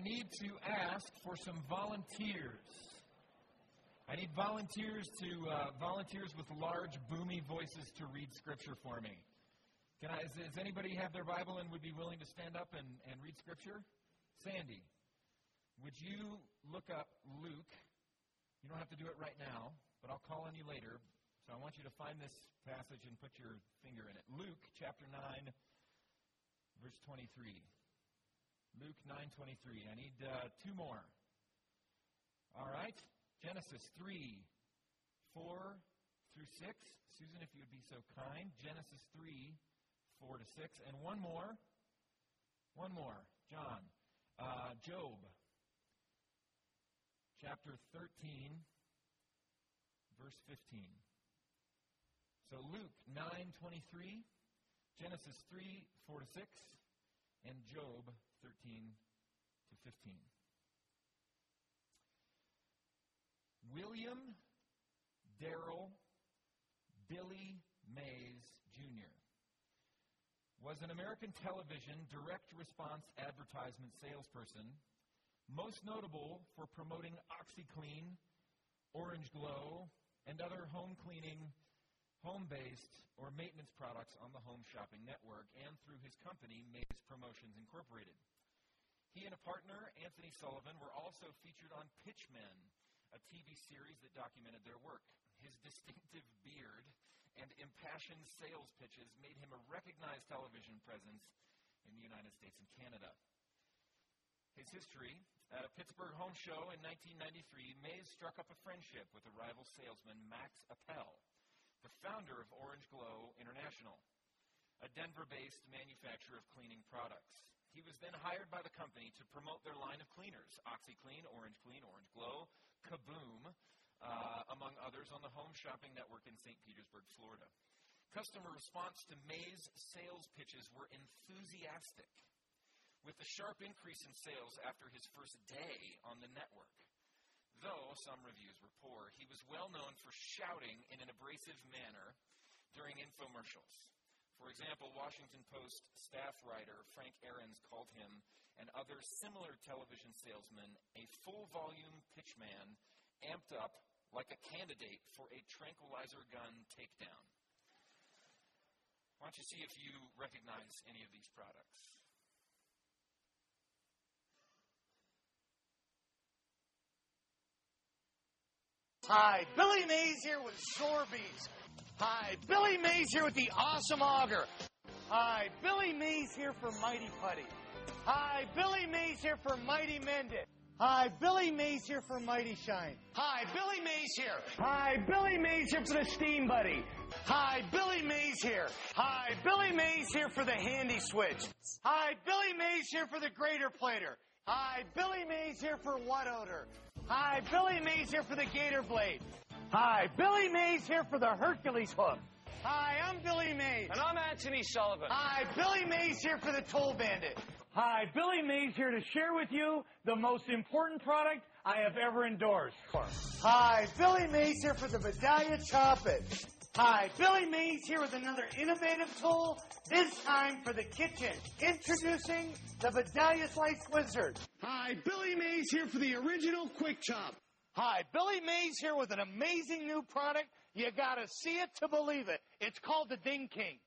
I need to ask for some volunteers. I need volunteers to uh, volunteers with large, boomy voices to read scripture for me. Can I? Does anybody have their Bible and would be willing to stand up and, and read scripture? Sandy, would you look up Luke? You don't have to do it right now, but I'll call on you later. So I want you to find this passage and put your finger in it. Luke chapter 9, verse 23. Luke 9:23. I need uh, two more. All right. Genesis 3, 4 through 6. Susan, if you would be so kind. Genesis 3, 4 to 6. And one more. One more. John. Uh, Job. Chapter 13, verse 15. So Luke 9:23, Genesis 3, 4 to 6, and Job 13 to 15. William Darrell Billy Mays Jr. was an American television direct response advertisement salesperson, most notable for promoting OxiClean, Orange Glo, and other home cleaning, home based, or maintenance products on the Home Shopping Network and through his company, Mays Promotions Incorporated. He and a partner, Anthony Sullivan, were also featured on Pitchmen, a TV series that documented their work. His distinctive beard and impassioned sales pitches made him a recognized television presence in the United States and Canada. His history at a Pittsburgh home show in 1993, Mays struck up a friendship with a rival salesman, Max Appel, the founder of Orange Glo International, a Denver based manufacturer of cleaning products. He was then hired by the company to promote their line of cleaners OxiClean, Orange Clean, Orange Glo, Kaboom, uh, among others, on the Home Shopping Network in St. Petersburg, Florida. Customer response to Mays' sales pitches were enthusiastic, with a sharp increase in sales after his first day on the network. Though some reviews were poor, he was well known for shouting in an abrasive manner during infomercials. For example, Washington Post staff writer Frank Ahrens called him and other similar television salesmen a full volume pitchman amped up like a candidate for a tranquilizer gun takedown. Why don't you see if you recognize any of these products? Hi, Billy Mays here with Zorbeez. Hi, Billy Mays here with the awesome auger. Hi, Billy Mays here for Mighty Putty. Hi, Billy Mays here for Mighty Mend It. Hi, Billy Mays here for Mighty Shine. Hi, Billy Mays here. Hi, Billy Mays here for the Steam Buddy. Hi, Billy Mays here. Hi, Billy Mays here for the Handy Switch. Hi, Billy Mays here for the Grater Plater. Hi, Billy Mays here for What Odor. Hi, Billy Mays here for the Gator Blade. Hi, Billy Mays here for the Hercules hook. Hi, I'm Billy Mays. And I'm Anthony Sullivan. Hi, Billy Mays here for the Toll Bandit. Hi, Billy Mays here to share with you the most important product I have ever endorsed. Hi, Billy Mays here for the Vidalia Chop Hi, Billy Mays here with another innovative tool, this time for the kitchen. Introducing the Vidalia Slice Wizard. Hi, Billy Mays here for the original Quick Chop. Hi, Billy Mays here with an amazing new product. You gotta see it to believe it. It's called the Ding King.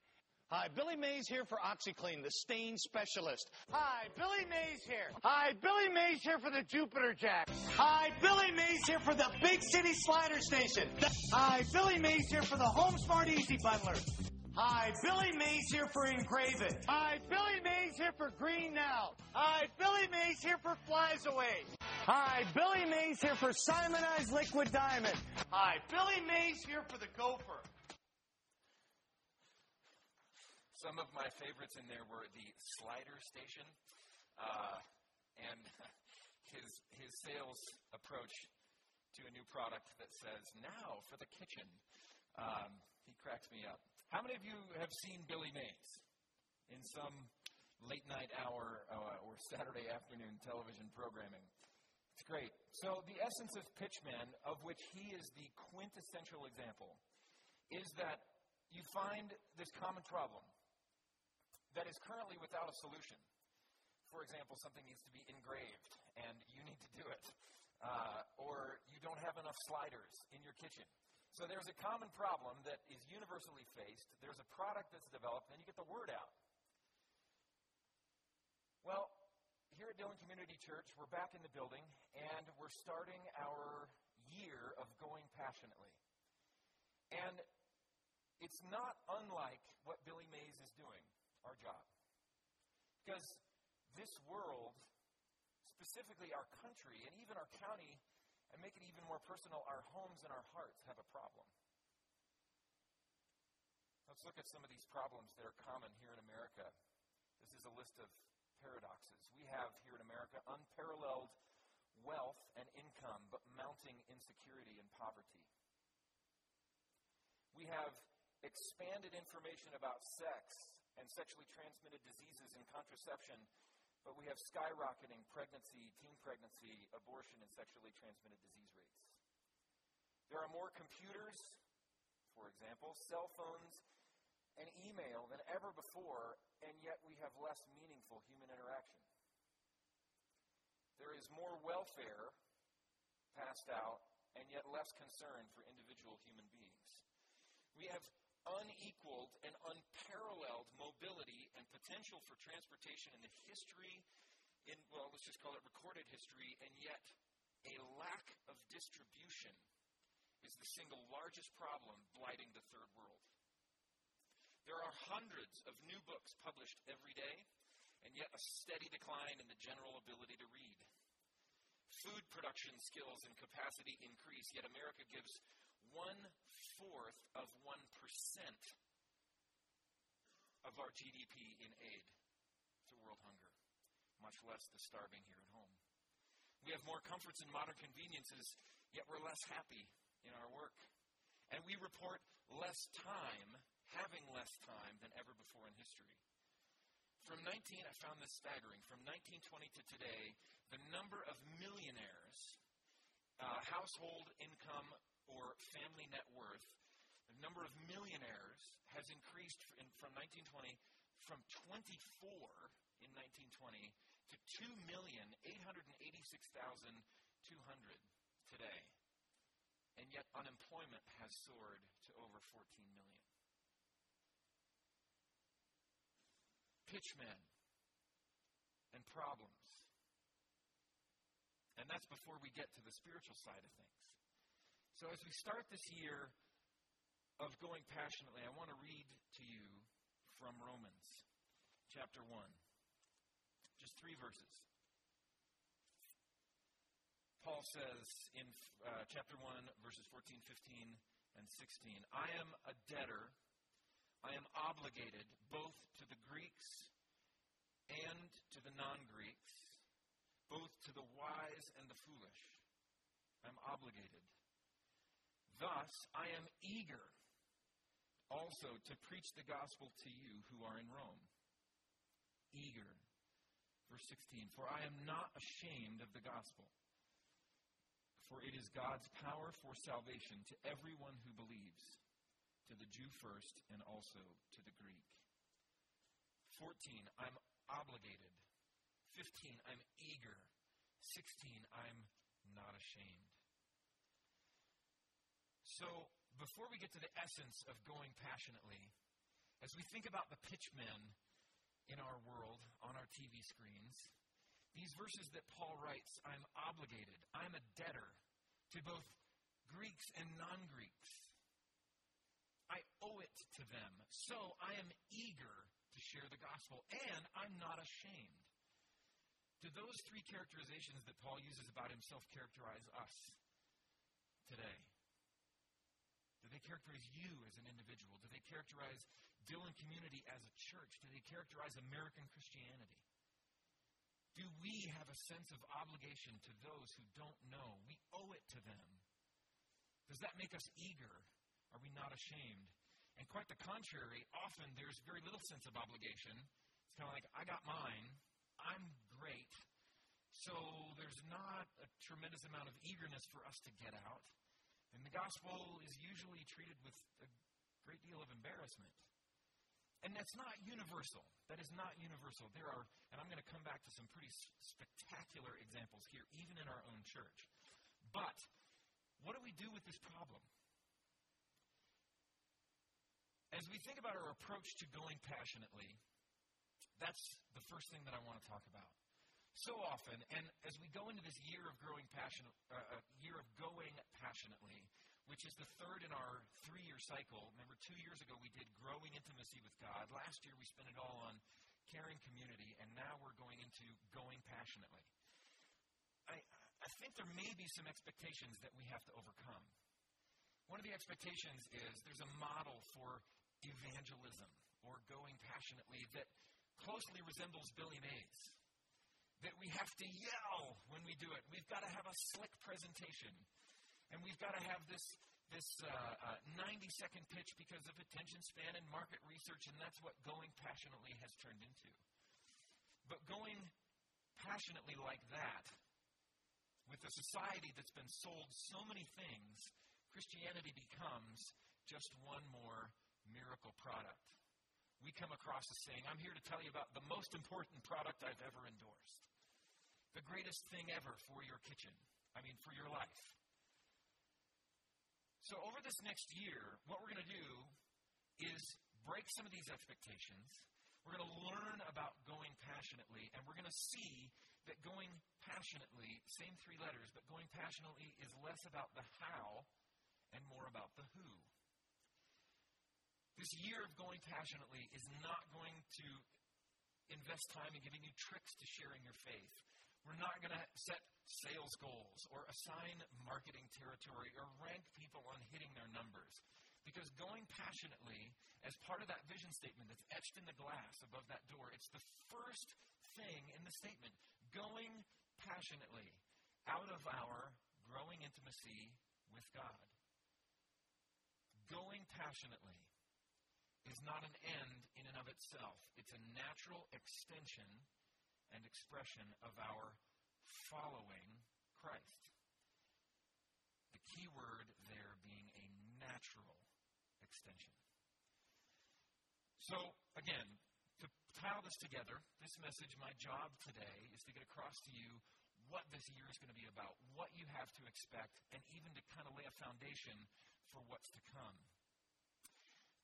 Hi, Billy Mays here for OxiClean, the stain specialist. Hi, Billy Mays here. Hi, Billy Mays here for the Jupiter Jack. Hi, Billy Mays here for the Big City Slider Station. Hi, Billy Mays here for the Home Smart Easy Bundler. Hi, Billy Mays here for Engrave It. Hi, Billy Mays here for Green Now. Hi, Billy Mays here for Flies Away. Hi, Billy Mays here for Simonized Liquid Diamond. Hi, Billy Mays here for the Gopher. Some of my favorites in there were the slider station, uh, and his his sales approach to a new product that says "Now for the kitchen." Um, he cracks me up. How many of you have seen Billy Mays in some late night hour uh, or Saturday afternoon television programming? It's great. So the essence of Pitchman, of which he is the quintessential example, is that you find this common problem that is currently without a solution. For example, something needs to be engraved and you need to do it. Uh, or you don't have enough sliders in your kitchen. So there's a common problem that is universally faced. There's a product that's developed, then you get the word out. Well, here at Dillon Community Church, we're back in the building, and we're starting our year of going passionately. And it's not unlike what Billy Mays is doing, our job. Because this world, specifically our country, and even our county, and make it even more personal, our homes and our hearts have a problem. Let's look at some of these problems that are common here in America. This is a list of paradoxes. We have here in America unparalleled wealth and income, but mounting insecurity and poverty. We have expanded information about sex and sexually transmitted diseases and contraception, but we have skyrocketing pregnancy, teen pregnancy, abortion, and sexually transmitted disease rates. There are more computers, for example, cell phones, and email than ever before, and yet we have less meaningful human interaction. There is more welfare passed out, and yet less concern for individual human beings. We have unequaled and unparalleled mobility and potential for transportation in the history, in, well, let's just call it recorded history, and yet a lack of distribution is the single largest problem blighting the third world. There are hundreds of new books published every day, and yet a steady decline in the general ability to read. Food production skills and capacity increase, yet America gives one fourth of 1% of our GDP in aid to world hunger, much less the starving here at home. We have more comforts and modern conveniences, yet we're less happy in our work. And we report less time, having less time than ever before in history. From 19, I found this staggering. From 1920 to today, the number of millionaires, uh, household income, or family net worth, the number of millionaires has increased in, from 1920 from 24 in 1920 to 2,886,200 today. And yet unemployment has soared to over 14 million. Pitchmen and problems. And that's before we get to the spiritual side of things. So, as we start this year of going passionately, I want to read to you from Romans chapter 1. Just three verses. Paul says in uh, chapter 1, verses 14, 15, and 16 I am a debtor, I am obligated both to the Greeks and to the non Greeks, both to the wise and the foolish. I'm obligated. Thus, I am eager also to preach the gospel to you who are in Rome. Eager. Verse 16 For I am not ashamed of the gospel, for it is God's power for salvation to everyone who believes, to the Jew first and also to the Greek. 14 I'm obligated. 15 I'm eager. 16 I'm not ashamed. So, before we get to the essence of going passionately, as we think about the pitchmen in our world on our TV screens, these verses that Paul writes, I'm obligated, I'm a debtor to both Greeks and non Greeks. I owe it to them. So I am eager to share the gospel, and I'm not ashamed. Do those three characterizations that Paul uses about himself characterize us today? They characterize you as an individual? Do they characterize Dillon Community as a church? Do they characterize American Christianity? Do we have a sense of obligation to those who don't know? We owe it to them. Does that make us eager? Are we not ashamed? And quite the contrary, often there's very little sense of obligation. It's kind of like, I got mine, I'm great, so there's not a tremendous amount of eagerness for us to get out. And the gospel is usually treated with a great deal of embarrassment. And that's not universal. That is not universal. There are, and I'm going to come back to some pretty spectacular examples here, even in our own church. But what do we do with this problem? As we think about our approach to going passionately, that's the first thing that I want to talk about. So often, and as we go into this year of growing passion, uh, uh, year of going passionately, which is the third in our three-year cycle. Remember, two years ago we did growing intimacy with God. Last year we spent it all on caring community, and now we're going into going passionately. I, I think there may be some expectations that we have to overcome. One of the expectations is there's a model for evangelism or going passionately that closely resembles Billy Mays. That we have to yell when we do it. We've got to have a slick presentation. And we've got to have this, this uh, uh, 90 second pitch because of attention span and market research, and that's what going passionately has turned into. But going passionately like that, with a society that's been sold so many things, Christianity becomes just one more miracle product. We come across as saying, I'm here to tell you about the most important product I've ever endorsed. The greatest thing ever for your kitchen. I mean, for your life. So, over this next year, what we're going to do is break some of these expectations. We're going to learn about going passionately, and we're going to see that going passionately, same three letters, but going passionately is less about the how and more about the who. This year of going passionately is not going to invest time in giving you tricks to sharing your faith. We're not going to set sales goals or assign marketing territory or rank people on hitting their numbers. Because going passionately, as part of that vision statement that's etched in the glass above that door, it's the first thing in the statement. Going passionately out of our growing intimacy with God. Going passionately is not an end in and of itself, it's a natural extension and expression of our following Christ. The key word there being a natural extension. So, again, to tile this together, this message, my job today is to get across to you what this year is going to be about, what you have to expect, and even to kind of lay a foundation for what's to come.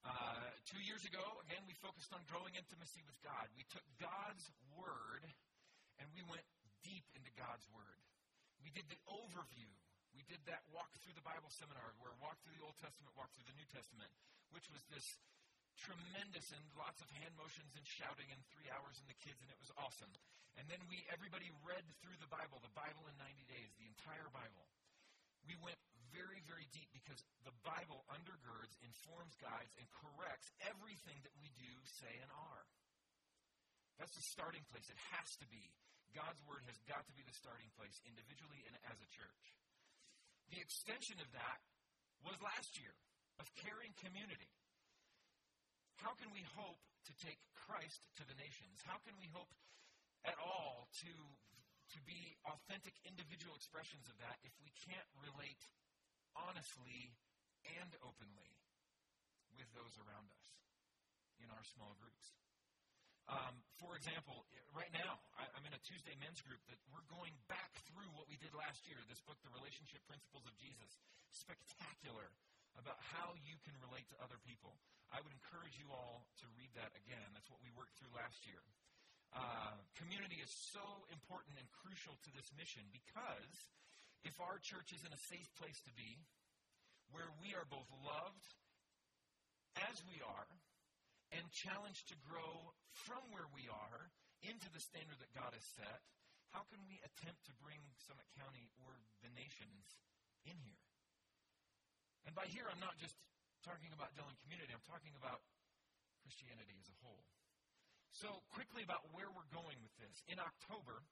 Uh, two years ago, again, we focused on growing intimacy with God. We took God's Word and we went deep into God's Word. We did the overview. We did that walk through the Bible seminar where walk through the Old Testament, walk through the New Testament, which was this tremendous and lots of hand motions and shouting and three hours and the kids, and it was awesome. And then we everybody read through the Bible, the Bible in 90 days, the entire Bible. We went very, very deep because the Bible undergirds, informs, guides, and corrects everything that we do, say, and are. That's the starting place. It has to be. God's Word has got to be the starting place, individually and as a church. The extension of that was last year, of caring community. How can we hope to take Christ to the nations? How can we hope at all to, to be authentic individual expressions of that if we can't relate honestly and openly with those around us in our small groups. Um, for example, right now, I, I'm in a Tuesday men's group that we're going back through what we did last year. This book, The Relationship Principles of Jesus, spectacular about how you can relate to other people. I would encourage you all to read that again. That's what we worked through last year. Uh, community is so important and crucial to this mission because if our church isn't a safe place to be, where we are both loved as we are and challenged to grow from where we are into the standard that God has set, how can we attempt to bring Summit County or the nations in here? And by here, I'm not just talking about Dillon community, I'm talking about Christianity as a whole. So, quickly about where we're going with this. In October,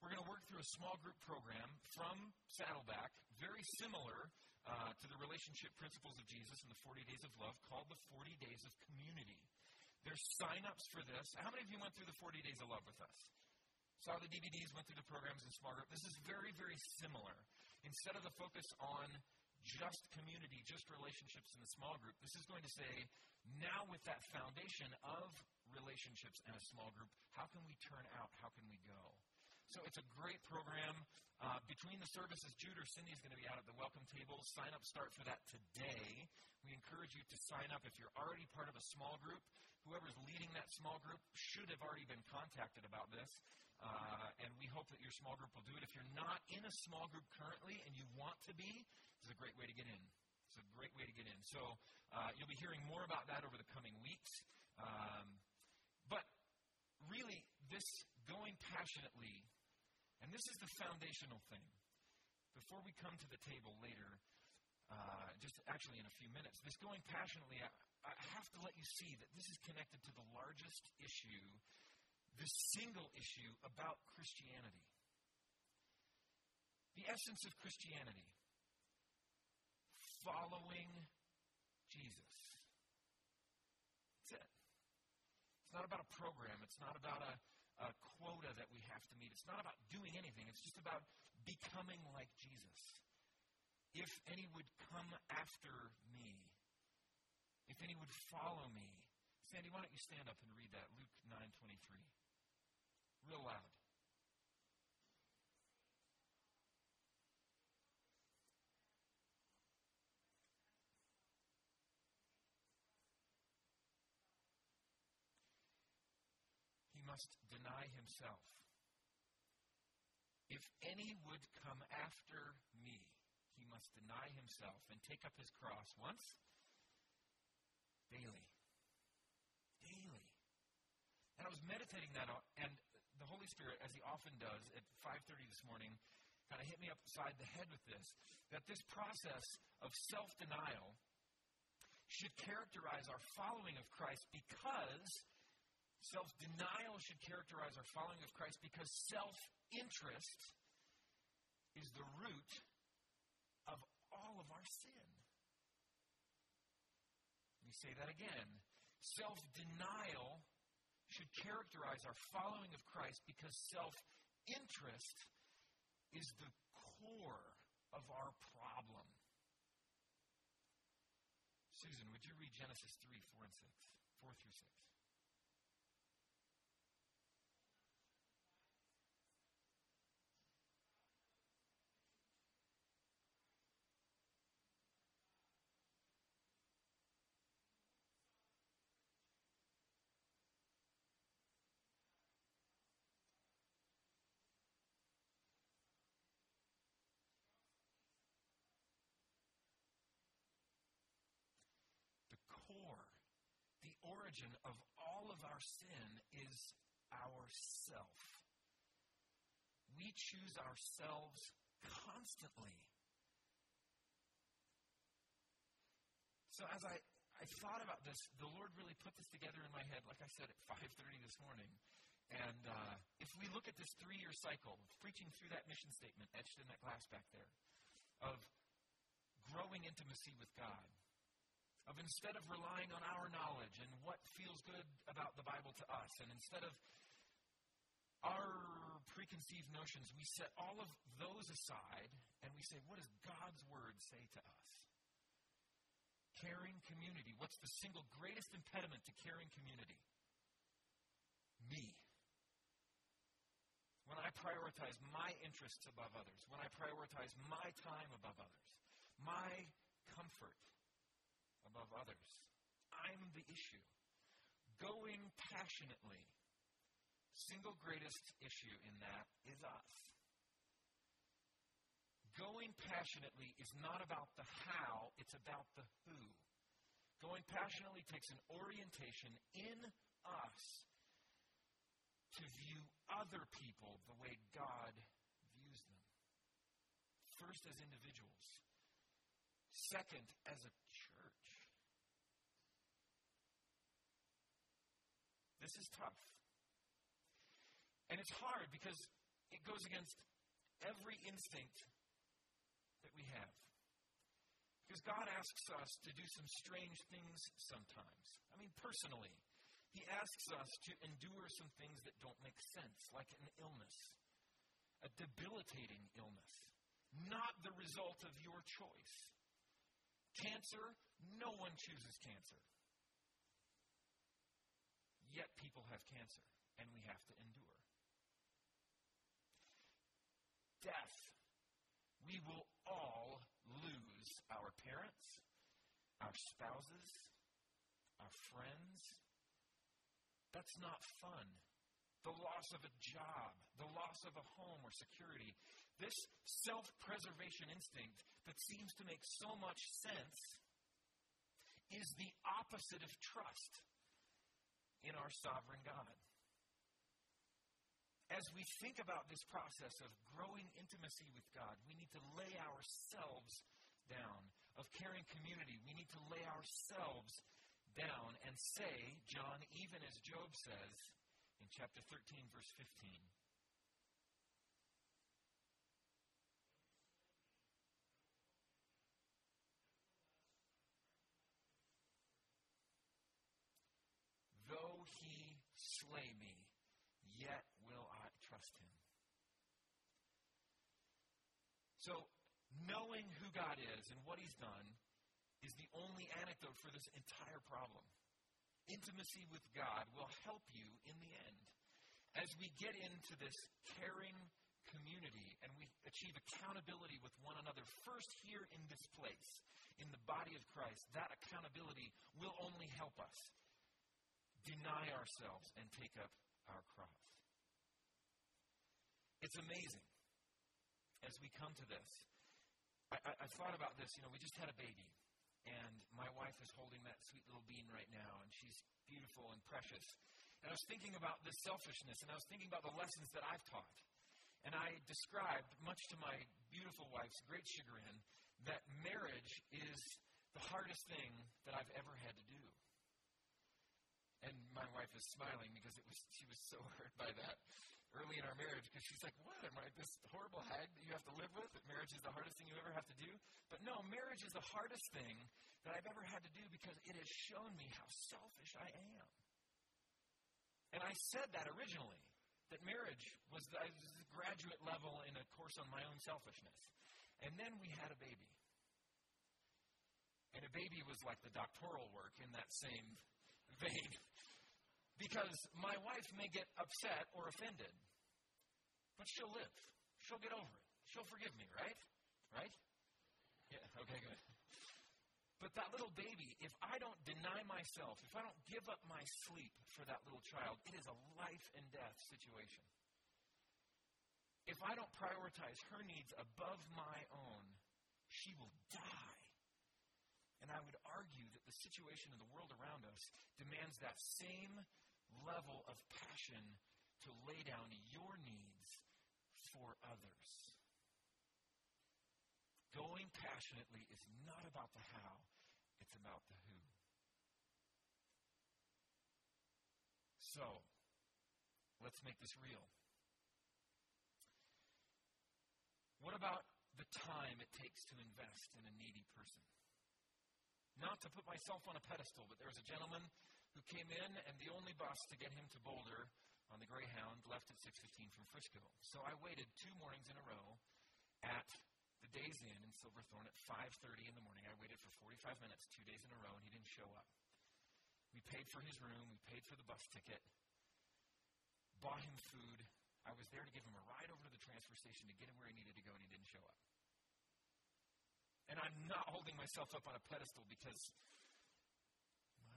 we're going to work through a small group program from Saddleback, very similar uh, to the relationship principles of Jesus and the 40 days of love, called the 40 days of community. There's sign-ups for this. How many of you went through the 40 days of love with us? Saw the DVDs, went through the programs in small group. This is very, very similar. Instead of the focus on just community, just relationships in the small group. This is going to say, now with that foundation of relationships and a small group, how can we turn out? How can we go? So it's a great program. Uh, between the services, Jude or Cindy is going to be out at the welcome table. Sign up start for that today. We encourage you to sign up if you're already part of a small group. Whoever's leading that small group should have already been contacted about this. Uh, and we hope that your small group will do it. If you're not in a small group currently and you want to be, this is a great way to get in. It's a great way to get in. So uh, you'll be hearing more about that over the coming weeks. Um, but really, this going passionately and this is the foundational thing. Before we come to the table later, uh, just actually in a few minutes, this going passionately, I, I have to let you see that this is connected to the largest issue, the single issue about Christianity. The essence of Christianity following Jesus. That's it. It's not about a program, it's not about a a quota that we have to meet. It's not about doing anything, it's just about becoming like Jesus. If any would come after me, if any would follow me. Sandy, why don't you stand up and read that? Luke 9:23. Real loud. Must deny himself. If any would come after me, he must deny himself and take up his cross once daily. Daily. And I was meditating that and the Holy Spirit, as he often does at 5:30 this morning, kind of hit me upside the head with this that this process of self-denial should characterize our following of Christ because Self denial should characterize our following of Christ because self interest is the root of all of our sin. Let me say that again. Self denial should characterize our following of Christ because self interest is the core of our problem. Susan, would you read Genesis 3, 4 and 6? 4 through 6. Origin of all of our sin is ourself. We choose ourselves constantly. So as I, I thought about this, the Lord really put this together in my head, like I said, at 5.30 this morning. And uh, if we look at this three-year cycle, preaching through that mission statement etched in that glass back there, of growing intimacy with God, of instead of relying on our knowledge and what feels good about the Bible to us, and instead of our preconceived notions, we set all of those aside and we say, what does God's Word say to us? Caring community. What's the single greatest impediment to caring community? Me. When I prioritize my interests above others, when I prioritize my time above others, my comfort above others. I'm the issue. Going passionately. Single greatest issue in that is us. Going passionately is not about the how, it's about the who. Going passionately takes an orientation in us to view other people the way God views them. First, as individuals. Second, as a This is tough. And it's hard because it goes against every instinct that we have. Because God asks us to do some strange things sometimes. I mean, personally, He asks us to endure some things that don't make sense, like an illness, a debilitating illness, not the result of your choice. Cancer, no one chooses cancer. Yet people have cancer, and we have to endure. Death, we will all lose our parents, our spouses, our friends. That's not fun. The loss of a job, the loss of a home or security. This self preservation instinct that seems to make so much sense is the opposite of trust in our sovereign God. As we think about this process of growing intimacy with God, we need to lay ourselves down. Of caring community, we need to lay ourselves down and say, John, even as Job says in chapter 13, verse 15, Though he slay me, yet will I trust him. So, knowing who God is and what he's done is the only antidote for this entire problem. Intimacy with God will help you in the end. As we get into this caring community and we achieve accountability with one another, first here in this place, in the body of Christ, that accountability will only help us deny ourselves and take up our cross. It's amazing as we come to this. I, I, I, thought about this. You know, we just had a baby, and my wife is holding that sweet little bean right now, and she's beautiful and precious. And I was thinking about this selfishness, and I was thinking about the lessons that I've taught. And I described, much to my beautiful wife's great chagrin, that marriage is the hardest thing that I've ever had to do. And my wife is smiling because it was she was so hurt by that early in our marriage because she's like, "What am I this horrible hag that you have to live with? That marriage is the hardest thing you ever have to do?" But no, marriage is the hardest thing that I've ever had to do because it has shown me how selfish I am. And I said that originally that marriage was the, was the graduate level in a course on my own selfishness. And then we had a baby. And a baby was like the doctoral work in that same vein. Because my wife may get upset or offended, but she'll live. She'll get over it. She'll forgive me, right? Right? Yeah, okay, good. But that little baby, if I don't deny myself, if I don't give up my sleep for that little child, it is a life and death situation. If I don't prioritize her needs above my own, she will die. And I would argue that the situation in the world around us demands that same level of passion to lay down your needs for others. Going passionately is not about the how, it's about the who. So, let's make this real. What about the time it takes to invest in a needy person? Not to put myself on a pedestal, but there was a gentleman who came in, and the only bus to get him to Boulder on the Greyhound left at 6:15 from Frisco. So I waited two mornings in a row at the Days Inn in Silverthorne at 5:30 in the morning. I waited for 45 minutes, two days in a row, and he didn't show up. We paid for his room, we paid for the bus ticket, bought him food. I was there to give him a ride over to the transfer station to get him where he needed to go, and he didn't show up. And I'm not holding myself up on a pedestal because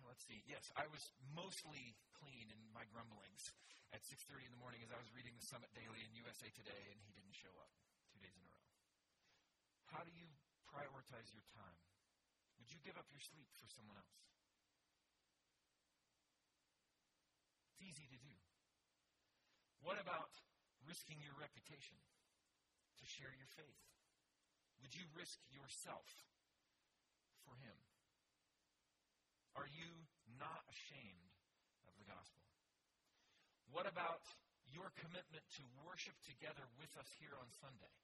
let's see. Yes, I was mostly clean in my grumblings at 6:30 in the morning as I was reading the Summit Daily in USA Today, and he didn't show up two days in a row. How do you prioritize your time? Would you give up your sleep for someone else? It's easy to do. What about risking your reputation to share your faith? Would you risk yourself for him? Are you not ashamed of the gospel? What about your commitment to worship together with us here on Sunday?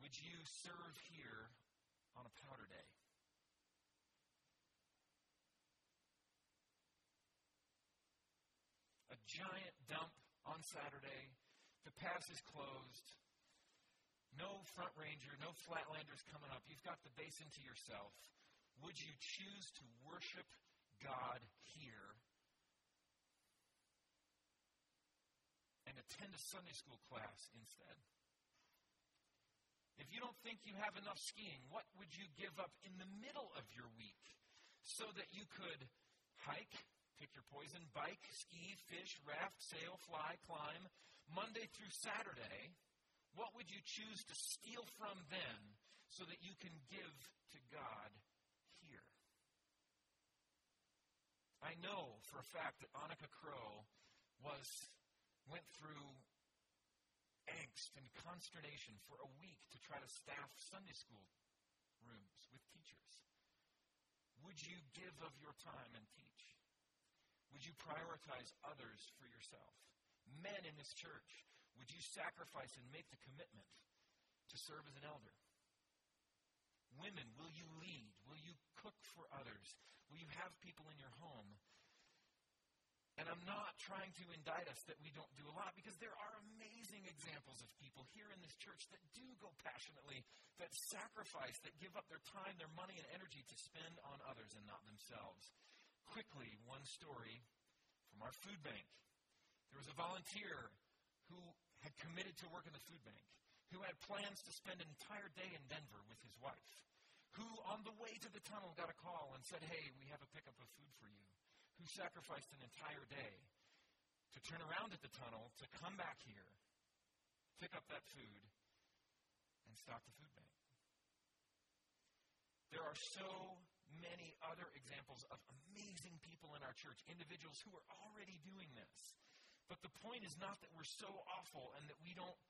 Would you serve here on a powder day? A giant dump on Saturday. The pass is closed. No front ranger, no flatlanders coming up. You've got the basin to yourself. Would you choose to worship God here and attend a Sunday school class instead? If you don't think you have enough skiing, what would you give up in the middle of your week so that you could hike, pick your poison, bike, ski, fish, raft, sail, fly, climb, Monday through Saturday? What would you choose to steal from then so that you can give to God here? I know for a fact that Annika Crow was went through angst and consternation for a week to try to staff Sunday school rooms with teachers? Would you give of your time and teach? Would you prioritize others for yourself? Men in this church, would you sacrifice and make the commitment to serve as an elder? Women, will you lead? Will you cook for others? Will you have people in your home and I'm not trying to indict us that we don't do a lot because there are amazing examples of people here in this church that do go passionately, that sacrifice, that give up their time, their money, and energy to spend on others and not themselves. Quickly, one story from our food bank. There was a volunteer who had committed to work in the food bank, who had plans to spend an entire day in Denver with his wife, who on the way to the tunnel got a call and said, Hey, we have a pickup of food for you who sacrificed an entire day to turn around at the tunnel, to come back here, pick up that food, and stock the food bank. There are so many other examples of amazing people in our church, individuals who are already doing this. But the point is not that we're so awful and that we don't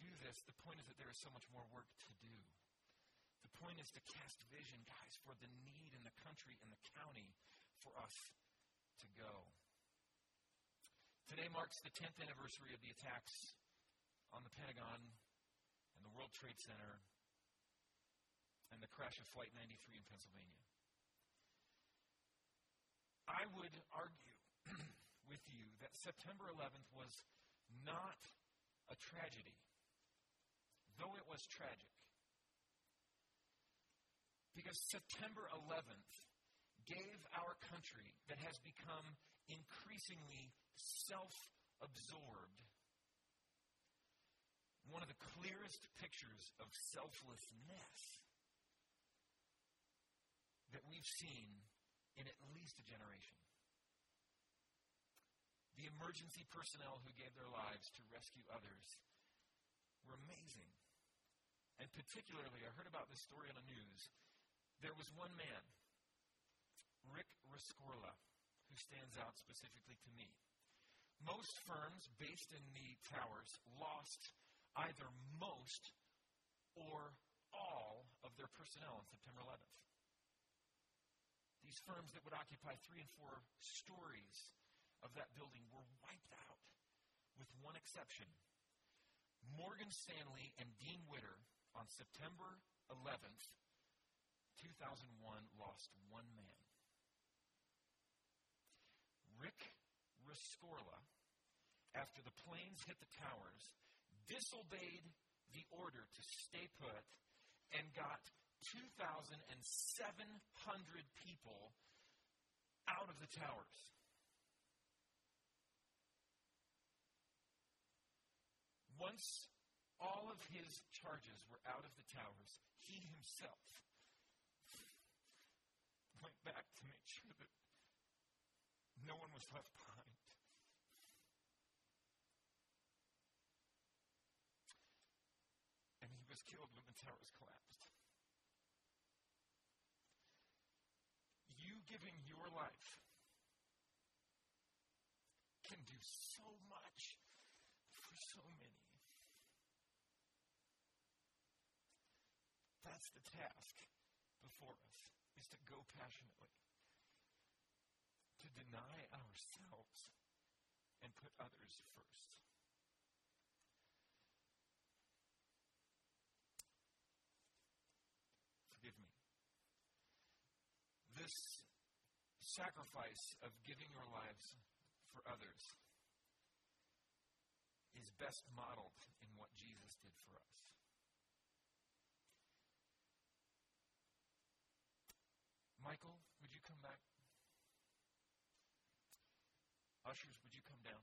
do this. The point is that there is so much more work to do. The point is to cast vision, guys, for the need in the country and the county for us to go. Today marks the 10th anniversary of the attacks on the Pentagon and the World Trade Center and the crash of Flight 93 in Pennsylvania. I would argue with you that September 11th was not a tragedy, though it was tragic. Because September 11th gave our country that has become increasingly self absorbed one of the clearest pictures of selflessness that we've seen in at least a generation. The emergency personnel who gave their lives to rescue others were amazing. And particularly, I heard about this story on the news there was one man, Rick Rescorla, who stands out specifically to me. Most firms based in the towers lost either most or all of their personnel on September 11th. These firms that would occupy three and four stories of that building were wiped out, with one exception. Morgan Stanley and Dean Witter on September 11th 2001 lost one man. Rick Rescorla, after the planes hit the towers, disobeyed the order to stay put and got 2,700 people out of the towers. Once all of his charges were out of the towers, he himself went back to make sure that no one was left behind. And he was killed when the towers collapsed. You giving your life can do so much for so many. That's the task before us is to go passionately, to deny ourselves and put others first. Forgive me. This sacrifice of giving your lives for others is is best modeled in what Jesus did for us. Michael, would you come back? Ushers, would you come down?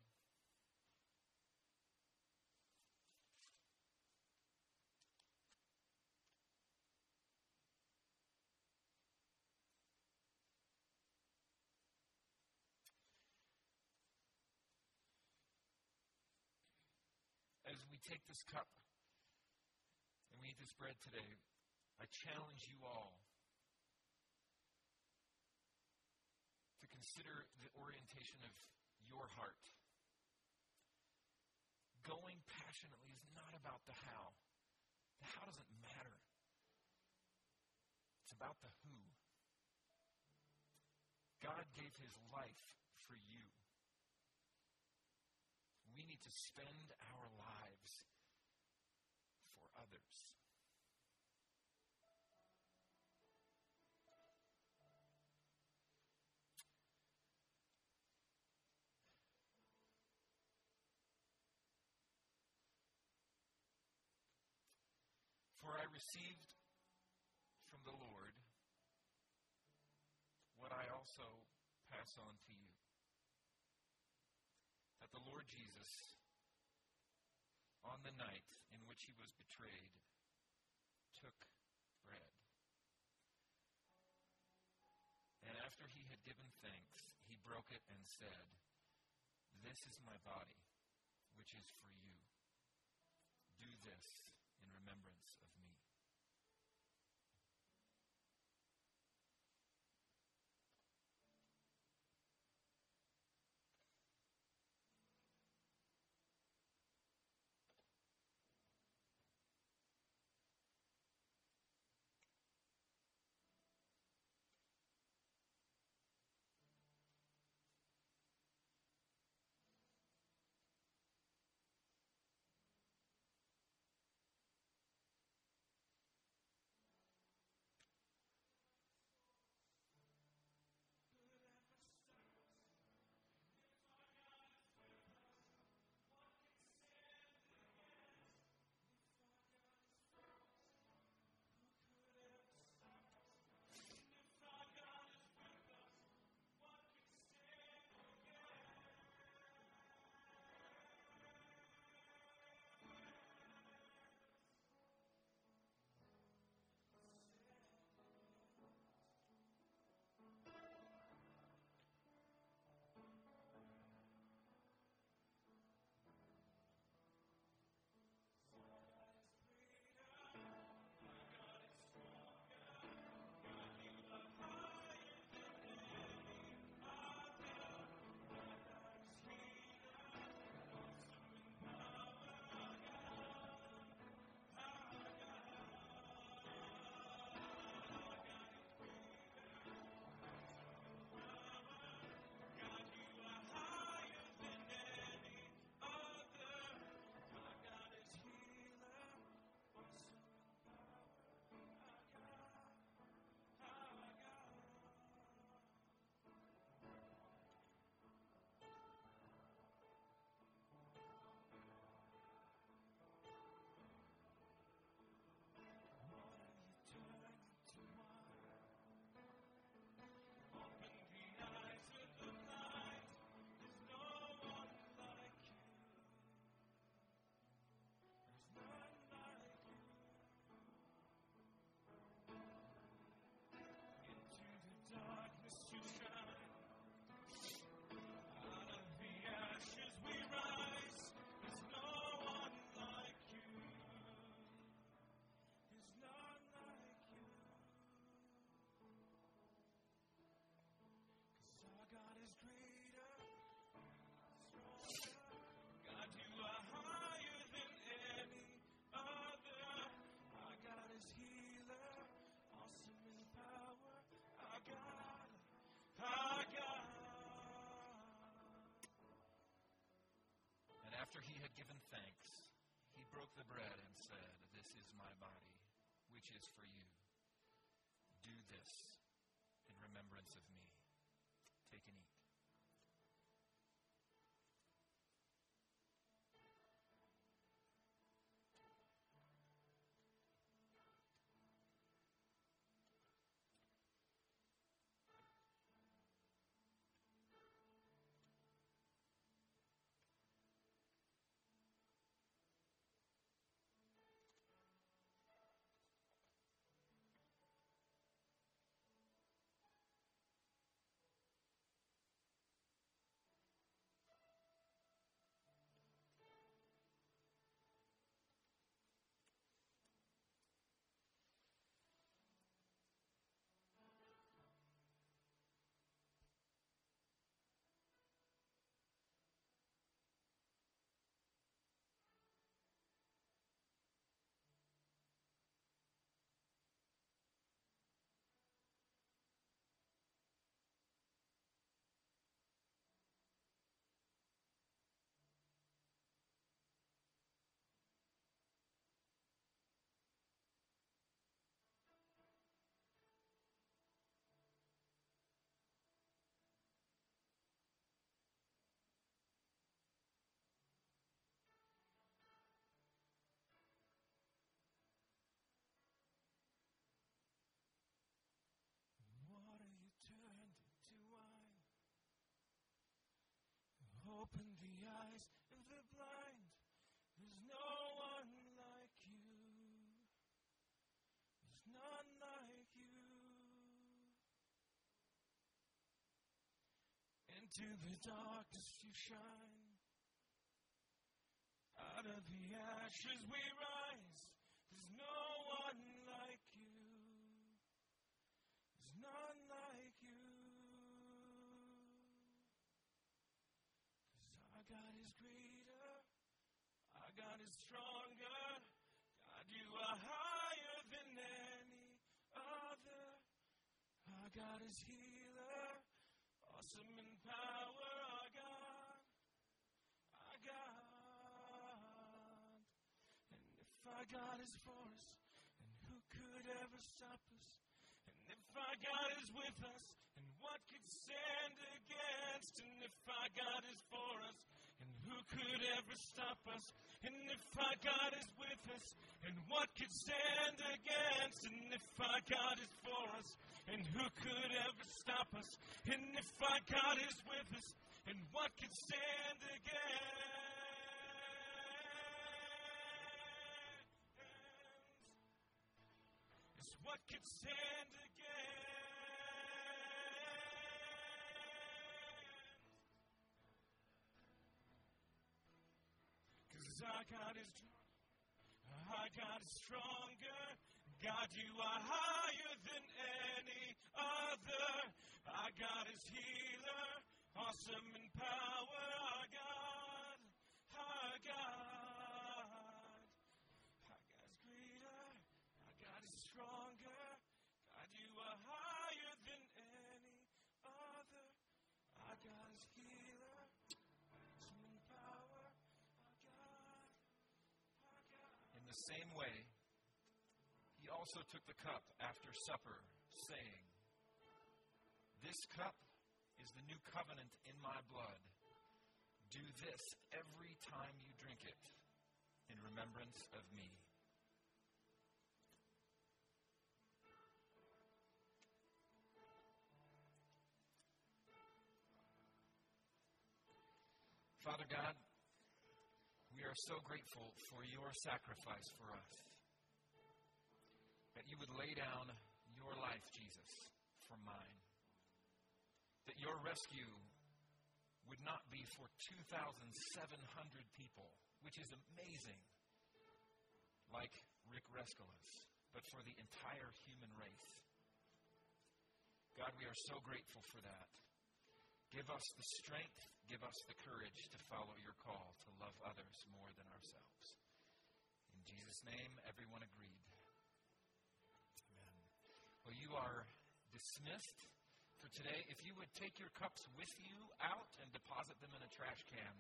As we take this cup and we eat this bread today, I challenge you all consider the orientation of your heart. Going passionately is not about the how. The how doesn't matter. It's about the who. God gave his life for you. We need to spend our lives for others. For I received from the Lord what I also pass on to you. That the Lord Jesus, on the night in which he was betrayed, took bread. And after he had given thanks, he broke it and said, This is my body, which is for you. Do this remembrance of me. Had given thanks, he broke the bread and said, This is my body, which is for you. Do this in remembrance of me. Take and eat. Open the eyes of the blind. There's no one like you. There's none like you. Into the darkness you shine. Out of the ashes we rise. There's no one like you. There's none God is stronger. God, you are higher than any other. Our God is healer. Awesome in power. Our God. Our God. And if our God is for us, then who could ever stop us? And if our God is with us, and what could stand against? And if our God is for us, and who could ever stop us? And if our God is with us, and what could stand against? And if our God is for us, and who could ever stop us? And if our God is with us, and what could stand against? Is what could stand against? God is our God is stronger. God, you are higher than any other. Our God is healer, awesome in power. Our God, our God. The same way, he also took the cup after supper, saying, This cup is the new covenant in my blood. Do this every time you drink it in remembrance of me. Father God, are so grateful for your sacrifice for us. That you would lay down your life, Jesus, for mine. That your rescue would not be for 2,700 people, which is amazing, like Rick Rescorla, but for the entire human race. God, we are so grateful for that. Give us the strength, give us the courage to follow your call to love others more than ourselves. In Jesus' name, everyone agreed. Amen. Well, you are dismissed for today. If you would take your cups with you out and deposit them in a trash can.